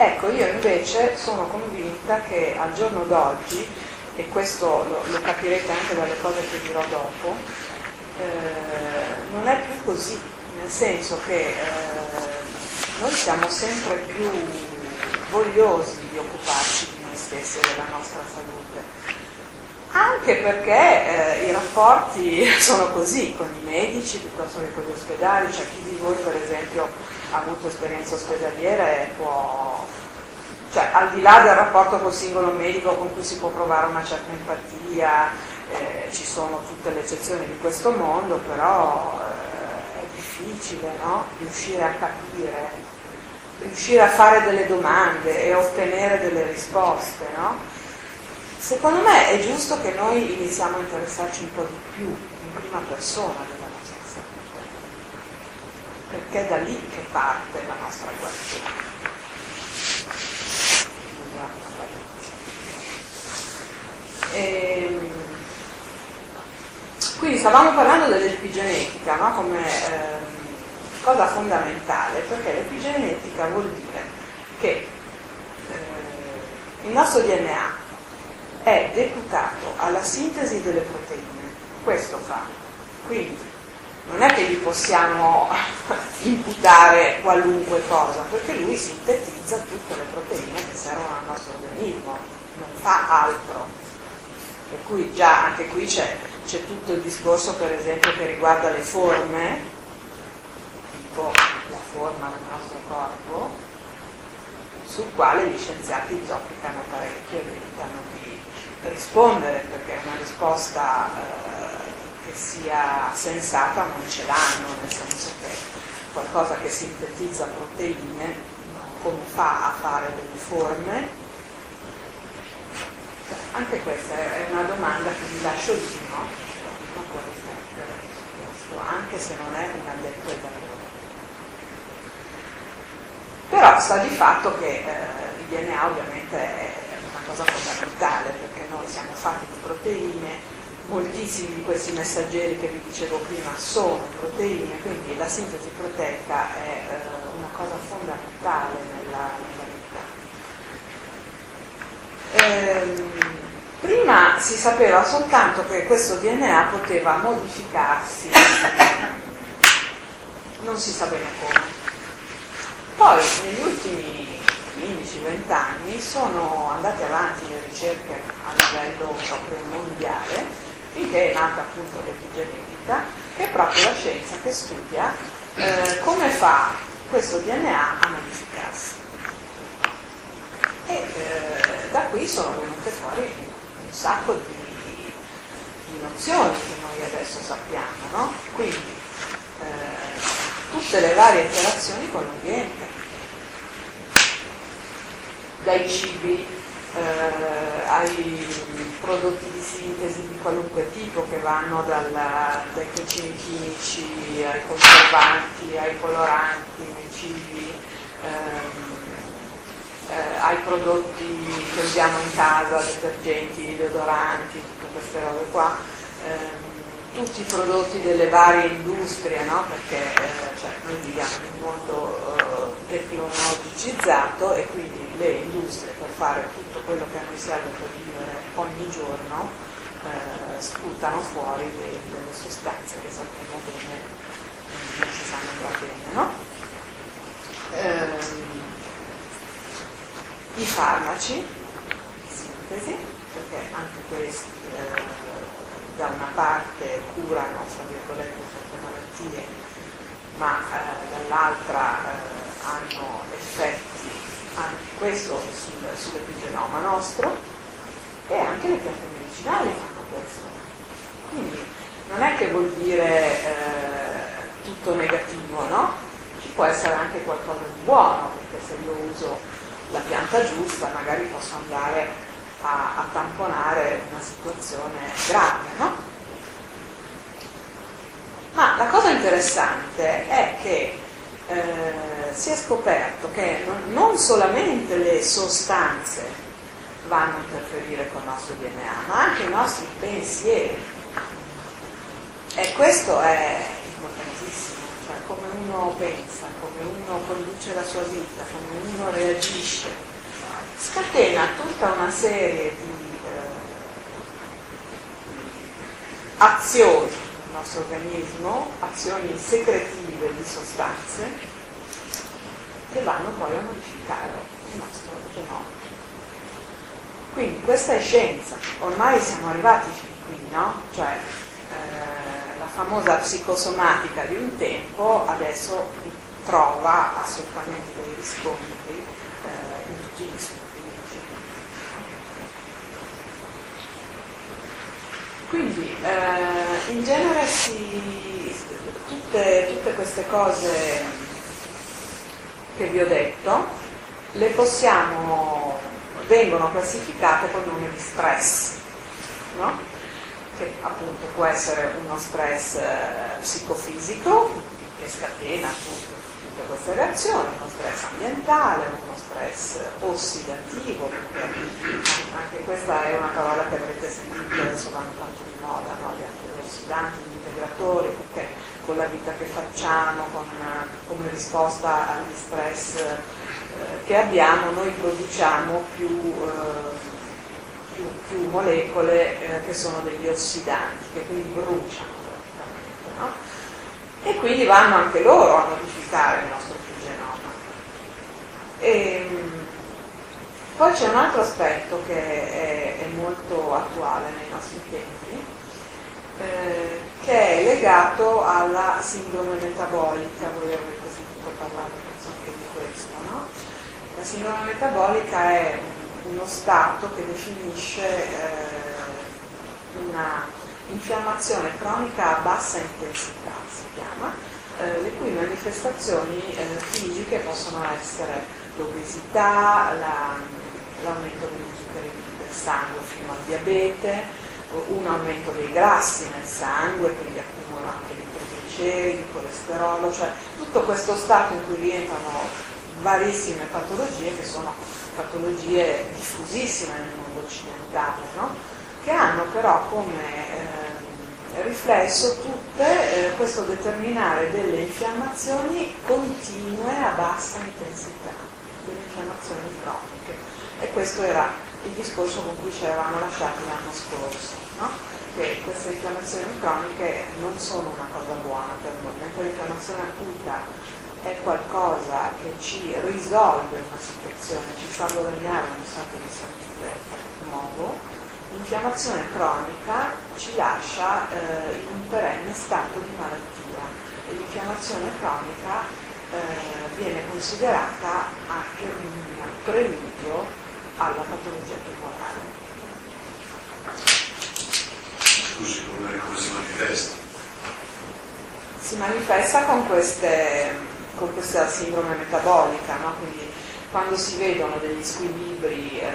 Ecco, io invece sono convinta che al giorno d'oggi, e questo lo, lo capirete anche dalle cose che dirò dopo, eh, non è più così, nel senso che eh, noi siamo sempre più vogliosi di occuparci di noi stessi e della nostra salute. Anche perché eh, i rapporti sono così con i medici piuttosto che con gli ospedali, cioè chi di voi per esempio ha avuto esperienza ospedaliera e può, cioè al di là del rapporto col singolo medico con cui si può provare una certa empatia, eh, ci sono tutte le eccezioni di questo mondo, però eh, è difficile no? riuscire a capire, riuscire a fare delle domande e ottenere delle risposte. No? Secondo me è giusto che noi iniziamo a interessarci un po' di più in prima persona della nostra salute, perché è da lì che parte la nostra guarigione. E, ehm, quindi stavamo parlando dell'epigenetica no? come eh, cosa fondamentale, perché l'epigenetica vuol dire che eh, il nostro DNA è deputato alla sintesi delle proteine, questo fa. Quindi non è che gli possiamo imputare qualunque cosa, perché lui sintetizza tutte le proteine che servono al nostro organismo, non fa altro. Per cui già anche qui c'è, c'è tutto il discorso per esempio che riguarda le forme, tipo la forma del nostro corpo, sul quale gli scienziati zoppicano parecchio e evitano di rispondere perché una risposta eh, che sia sensata non ce l'hanno, nel senso che qualcosa che sintetizza proteine come fa a fare delle forme? Anche questa è una domanda che vi lascio lì, no? Anche se non è un addetto ai lavori. Però sta di fatto che eh, il DNA ovviamente è una cosa fondamentale perché noi siamo fatti di proteine, moltissimi di questi messaggeri che vi dicevo prima sono proteine, quindi la sintesi proteica è eh, una cosa fondamentale nella, nella vita. Ehm, prima si sapeva soltanto che questo DNA poteva modificarsi, non si sa bene come. Poi negli ultimi 15-20 anni sono andate avanti le ricerche a livello proprio mondiale finché è nata appunto l'epigenetica che è proprio la scienza che studia eh, come fa questo DNA a modificarsi. E eh, da qui sono venute fuori un sacco di, di nozioni che noi adesso sappiamo, no? Quindi eh, tutte le varie interazioni con l'ambiente dai cibi eh, ai prodotti di sintesi di qualunque tipo che vanno dalla, dai cucini chimici ai conservanti, ai coloranti nei cibi, ehm, eh, ai prodotti che usiamo in casa, detergenti, deodoranti, tutte queste robe qua. Ehm, tutti i prodotti delle varie industrie, no? perché eh, cioè, noi viviamo in un mondo eh, tecnologicizzato e quindi le industrie per fare tutto quello che a noi serve per vivere ogni giorno eh, sputano fuori delle, delle sostanze che sappiamo bene non ci sanno bene. No? I farmaci, perché anche questi eh, da una parte curano fra virgolette certe malattie, ma eh, dall'altra eh, hanno effetti anche questo sul, sull'epigenoma nostro e anche le piante medicinali fanno questo. Quindi non è che vuol dire eh, tutto negativo, no? Ci può essere anche qualcosa di buono, perché se io uso la pianta giusta magari posso andare a, a tamponare una situazione grave, no? Ma la cosa interessante è che eh, si è scoperto che non, non solamente le sostanze vanno a interferire con il nostro DNA, ma anche i nostri pensieri. E questo è importantissimo, cioè come un uno pensa, come uno conduce la sua vita, come uno reagisce, scatena tutta una serie di eh, azioni nel nostro organismo, azioni secretive di sostanze, che vanno poi a modificare il nostro genoma. Quindi questa è scienza, ormai siamo arrivati fin qui, no? Cioè, famosa psicosomatica di un tempo adesso trova assolutamente dei riscontri eh, in tutti gli studi. Quindi eh, in genere si, tutte, tutte queste cose che vi ho detto le possiamo vengono classificate con nome di stress, no? Che appunto può essere uno stress eh, psicofisico che scatena appunto tutte queste reazioni, uno stress ambientale, uno stress ossidativo, perché anche questa è una parola che avrete sentito, adesso vanno tanto di moda, no? gli antiossidanti, gli integratori, perché con la vita che facciamo, con, come risposta agli stress eh, che abbiamo, noi produciamo più, eh, più, più molecole eh, che sono degli ossidanti, che quindi bruciano. No? E quindi vanno anche loro a modificare il nostro genoma. E, ehm, poi c'è un altro aspetto che è, è molto attuale nei nostri tempi, eh, che è legato alla sindrome metabolica, voi avrete sentito parlare anche di questo, no? La sindrome metabolica è uno stato che definisce eh, una infiammazione cronica a bassa intensità, si chiama, eh, le cui manifestazioni eh, fisiche possono essere l'obesità, la, l'aumento degli zuccheri del sangue fino al diabete, un aumento dei grassi nel sangue, quindi accumulo anche trigliceridi, colesterolo, cioè tutto questo stato in cui rientrano varissime patologie che sono patologie diffusissime nel mondo occidentale, no? che hanno però come eh, riflesso tutte eh, questo determinare delle infiammazioni continue a bassa intensità, delle infiammazioni croniche. E questo era il discorso con cui ci eravamo lasciati l'anno scorso, no? che queste infiammazioni croniche non sono una cosa buona per noi, mentre l'infiammazione acuta è qualcosa che ci risolve una situazione, ci fa guadagnare uno stato di salute nuovo, l'infiammazione cronica ci lascia eh, in un perenne stato di malattia e l'infiammazione cronica eh, viene considerata anche un preludio alla patologia tumorale. Scusi, come, come si manifesta? Si manifesta con queste con questa sindrome metabolica, no? quindi quando si vedono degli squilibri, eh,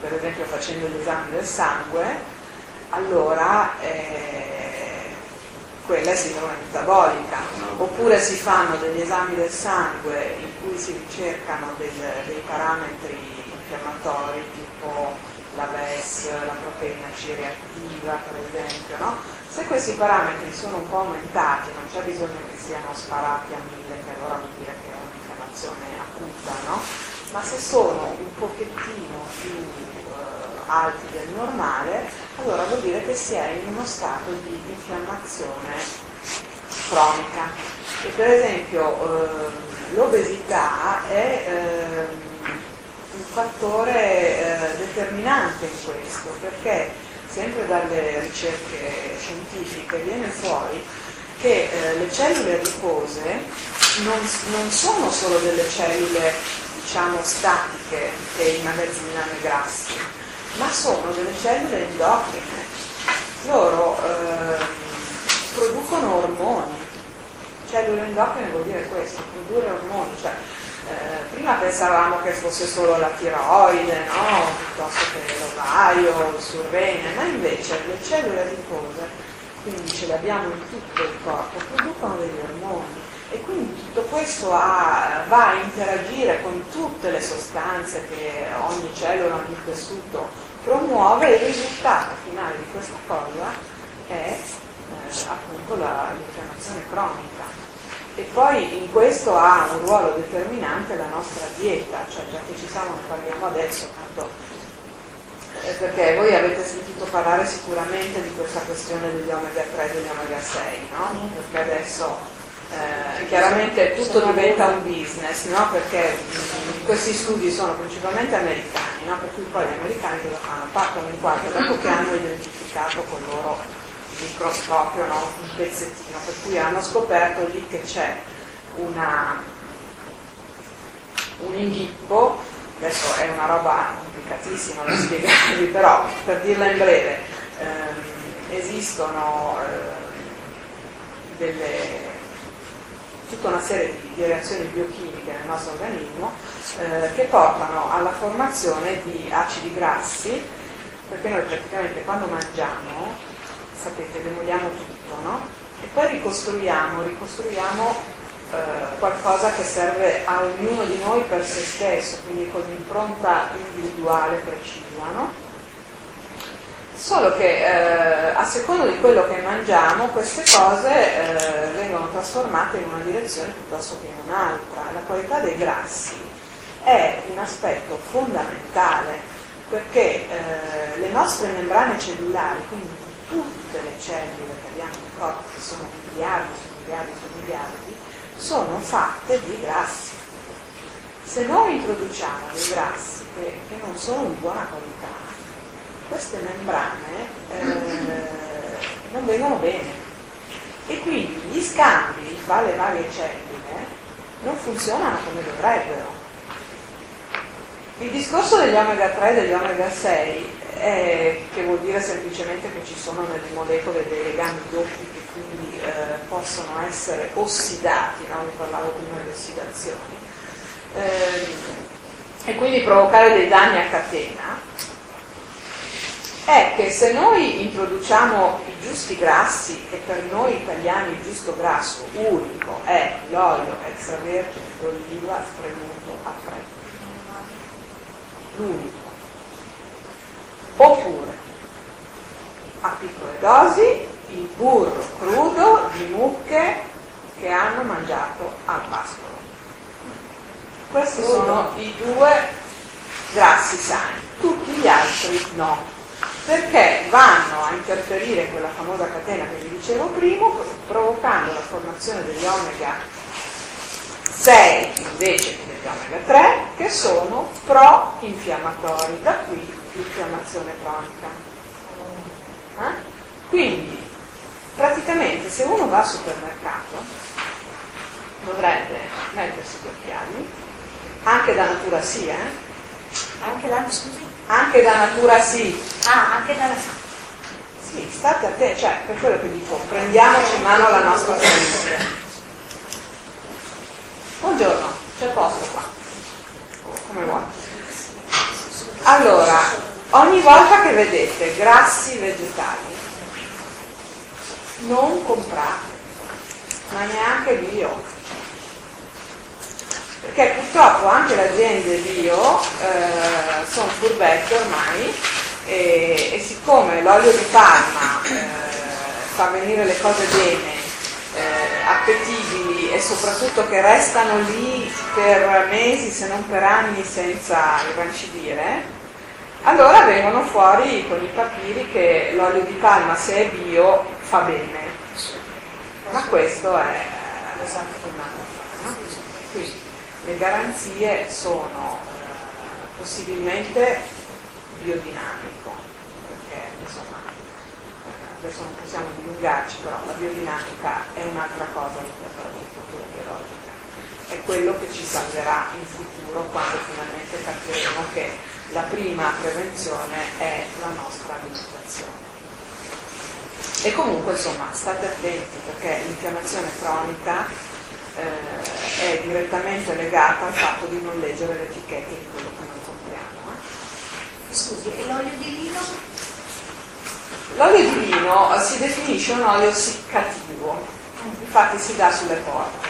per esempio facendo gli esami del sangue, allora eh, quella è sindrome metabolica, oppure si fanno degli esami del sangue in cui si ricercano del, dei parametri infiammatori tipo la VES, la proteina C reattiva per esempio, no? Se questi parametri sono un po' aumentati, non c'è bisogno che siano sparati a mille, che allora vuol dire che è un'infiammazione acuta, no? Ma se sono un pochettino più eh, alti del normale, allora vuol dire che si è in uno stato di infiammazione cronica. E per esempio eh, l'obesità è eh, un fattore eh, determinante in questo, perché sempre dalle ricerche scientifiche viene fuori che eh, le cellule ripose non, non, sono solo delle cellule diciamo statiche che immagazzinano i grassi, ma sono delle cellule endocrine. Loro eh, producono ormoni. Cellule endocrine vuol dire questo, produrre ormoni, cioè eh, prima pensavamo che fosse solo la tiroide, no? piuttosto che l'ovaio, il surrene, ma invece le cellule ripose, quindi ce le abbiamo in tutto il corpo, producono degli ormoni. E quindi tutto questo ha, va a interagire con tutte le sostanze che ogni cellula, ogni tessuto promuove. E il risultato finale di questa cosa è eh, appunto la, l'infiammazione cronica E poi in questo ha un ruolo determinante la nostra dieta, cioè già che ci siamo, ne parliamo adesso, tanto, eh, perché voi avete sentito parlare sicuramente di questa questione degli omega 3 e degli omega 6, no? Perché adesso eh, chiaramente tutto diventa un business, no? Perché mh, questi studi sono principalmente americani, no? Per cui poi gli americani cosa fanno? Partono in quattro dopo che hanno identificato con loro microscopio, no? un pezzettino, per cui hanno scoperto lì che c'è una, un inghippo, adesso è una roba complicatissima da spiegarvi, però per dirla in breve, ehm, esistono eh, delle, tutta una serie di, di, reazioni biochimiche nel nostro organismo eh, che portano alla formazione di acidi grassi, perché noi praticamente quando mangiamo sapete, demoliamo tutto, no? E poi ricostruiamo, ricostruiamo eh, qualcosa che serve a ognuno di noi per se stesso, quindi con un'impronta individuale precisa, no? Solo che eh, a seconda di quello che mangiamo, queste cose eh, vengono trasformate in una direzione piuttosto che in un'altra. La qualità dei grassi è un aspetto fondamentale perché eh, le nostre membrane cellulari, quindi tutte le cellule che abbiamo nel corpo, che sono miliardi su miliardi su miliardi, sono fatte di grassi. Se noi introduciamo dei grassi che, che non sono di buona qualità, queste membrane eh, non vengono bene. E quindi gli scambi fra le varie cellule non funzionano come dovrebbero. Il discorso degli omega 3 e degli omega 6 eh, che vuol dire semplicemente che ci sono nelle molecole dei legami doppi che quindi eh, possono essere ossidati, no? vi parlavo prima di ossidazioni, eh, e quindi provocare dei danni a catena, è che se noi introduciamo i giusti grassi, e per noi italiani il giusto grasso unico è l'olio extravergine d'oliva spremuto a freddo, l'unico oppure a piccole dosi il burro crudo di mucche che hanno mangiato al pascolo. Questi sono i due grassi sani, tutti gli altri no, perché vanno a interferire in quella famosa catena che vi dicevo prima, provocando la formazione degli omega 6 invece che degli omega 3, che sono pro-infiammatori, da qui l'infiammazione cronica. Eh? Quindi, praticamente, se uno va al supermercato, dovrebbe mettersi gli occhiali, anche da natura sì, eh? Anche da, scusi? Anche da natura sì. Ah, anche da natura sì. state a te, cioè, per quello che dico, prendiamoci in mano la nostra salute. Buongiorno, c'è posto qua. Come vuoi. Allora, ogni volta che vedete grassi vegetali, non comprate, ma neanche bio. Perché purtroppo anche le aziende bio eh, sono furbette ormai e, e, siccome l'olio di palma eh, fa venire le cose bene, eh, appetibili e soprattutto che restano lì per mesi se non per anni senza irrancidire, allora vengono fuori con i papiri che l'olio di palma se è bio fa bene. Ma questo è? Quindi le garanzie sono eh, possibilmente biodinamico, perché insomma adesso non possiamo dilungarci, però la biodinamica è un'altra cosa rispetto all'agricoltura biologica. È quello che ci salverà in futuro quando finalmente capiremo che la prima prevenzione è la nostra alimentazione. E comunque insomma state attenti perché l'infiammazione cronica eh, è direttamente legata al fatto di non leggere le etichette di quello che noi compriamo. Eh. Scusi, e l'olio di lino? L'olio di lino si definisce un olio siccativo, infatti si dà sulle porte.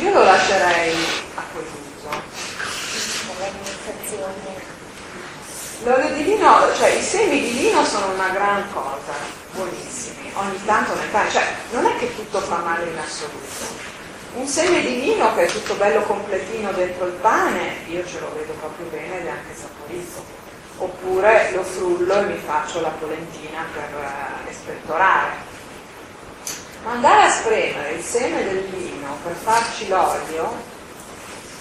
Io lo lascerei a quell'uso l'amministrazione. L'olio di lino, cioè i semi di lino sono una gran cosa, buonissimi, ogni tanto ne fai, cioè non è che tutto fa male in assoluto. Un seme di lino che è tutto bello completino dentro il pane, io ce lo vedo proprio bene ed è anche saporito. Oppure lo frullo e mi faccio la polentina per uh, espettorare. Ma andare a spremere il seme del lino per farci l'olio,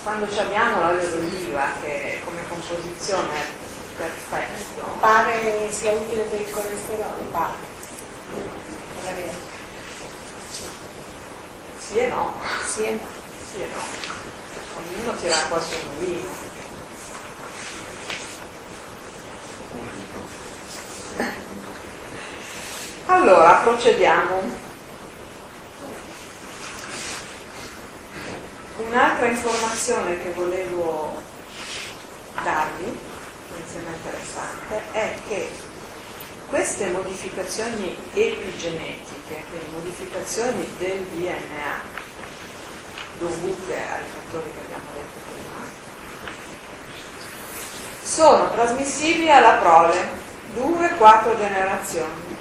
quando abbiamo l'olio d'oliva che come composizione è perfetto. Pare sia utile per il colesterolo, pare. Non è vero. Sì e no. Sì e no. Sì e no. Ognuno tira qua su vino. Allora, procediamo. Un'altra informazione che volevo darvi, insieme interessante, è che queste modificazioni epigenetiche, quindi modificazioni del DNA, dovute ai fattori che abbiamo detto prima, sono trasmissibili alla prole, due, quattro generazioni.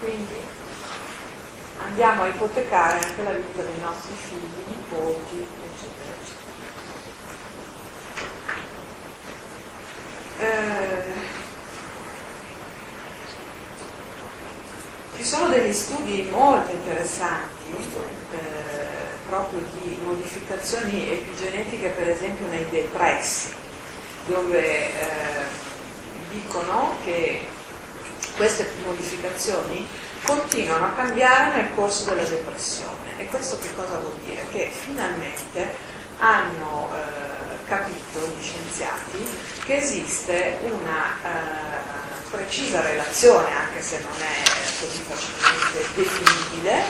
Quindi andiamo a ipotecare anche la vita dei nostri figli, nipoti, Eh, ci sono degli studi molto interessanti eh, proprio di modificazioni epigenetiche, per esempio nei depressi, dove eh, dicono che queste modificazioni continuano a cambiare nel corso della depressione. E questo che cosa vuol dire? Che finalmente hanno eh, capito gli scienziati che esiste una eh, precisa relazione, anche se non è così facilmente definibile,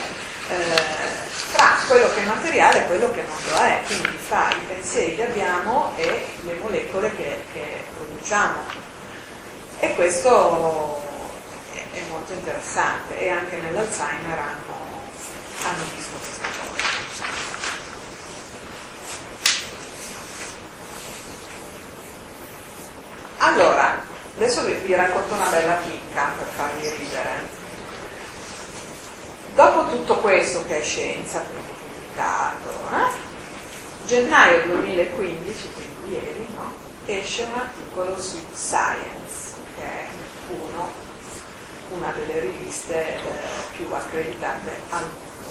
eh, fra quello che è materiale e quello che non lo è, quindi fra i pensieri che abbiamo e le molecole che, che produciamo. E questo è molto interessante e anche nell'Alzheimer hanno, hanno visto questa cosa. Allora, adesso vi, vi racconto una bella chicca per farvi ridere. Dopo tutto questo che è scienza, pubblicato, eh? gennaio 2015, quindi ieri, no? esce un articolo su Science, che è uno una delle riviste eh, più accreditate al mondo,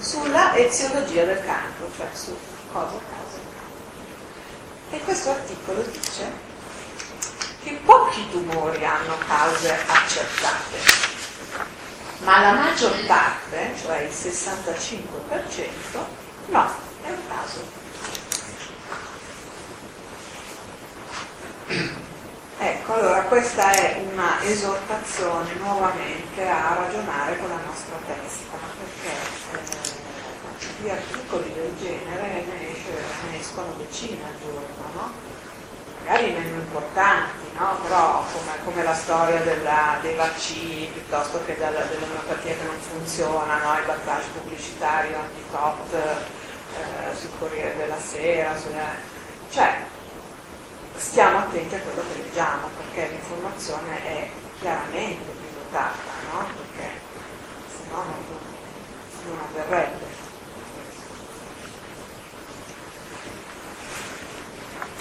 sulla eziologia del cancro, cioè su cosa causa. E questo articolo dice che pochi tumori hanno cause accertate, ma la maggior parte, cioè il 65%, no, è un caso. Ecco, allora questa è una esortazione nuovamente a ragionare con la nostra testa, perché eh, di articoli del genere ne, esce, ne escono decine al giorno, no? magari meno importanti, no? però come, come, la storia della, dei vaccini piuttosto che della, dell'omeopatia che non funziona, no? i battage pubblicitari anti-tot eh, sul Corriere della Sera, sulla... cioè stiamo attenti a quello che leggiamo, perché l'informazione è chiaramente pilotata, no? perché se no non, non avverrebbe.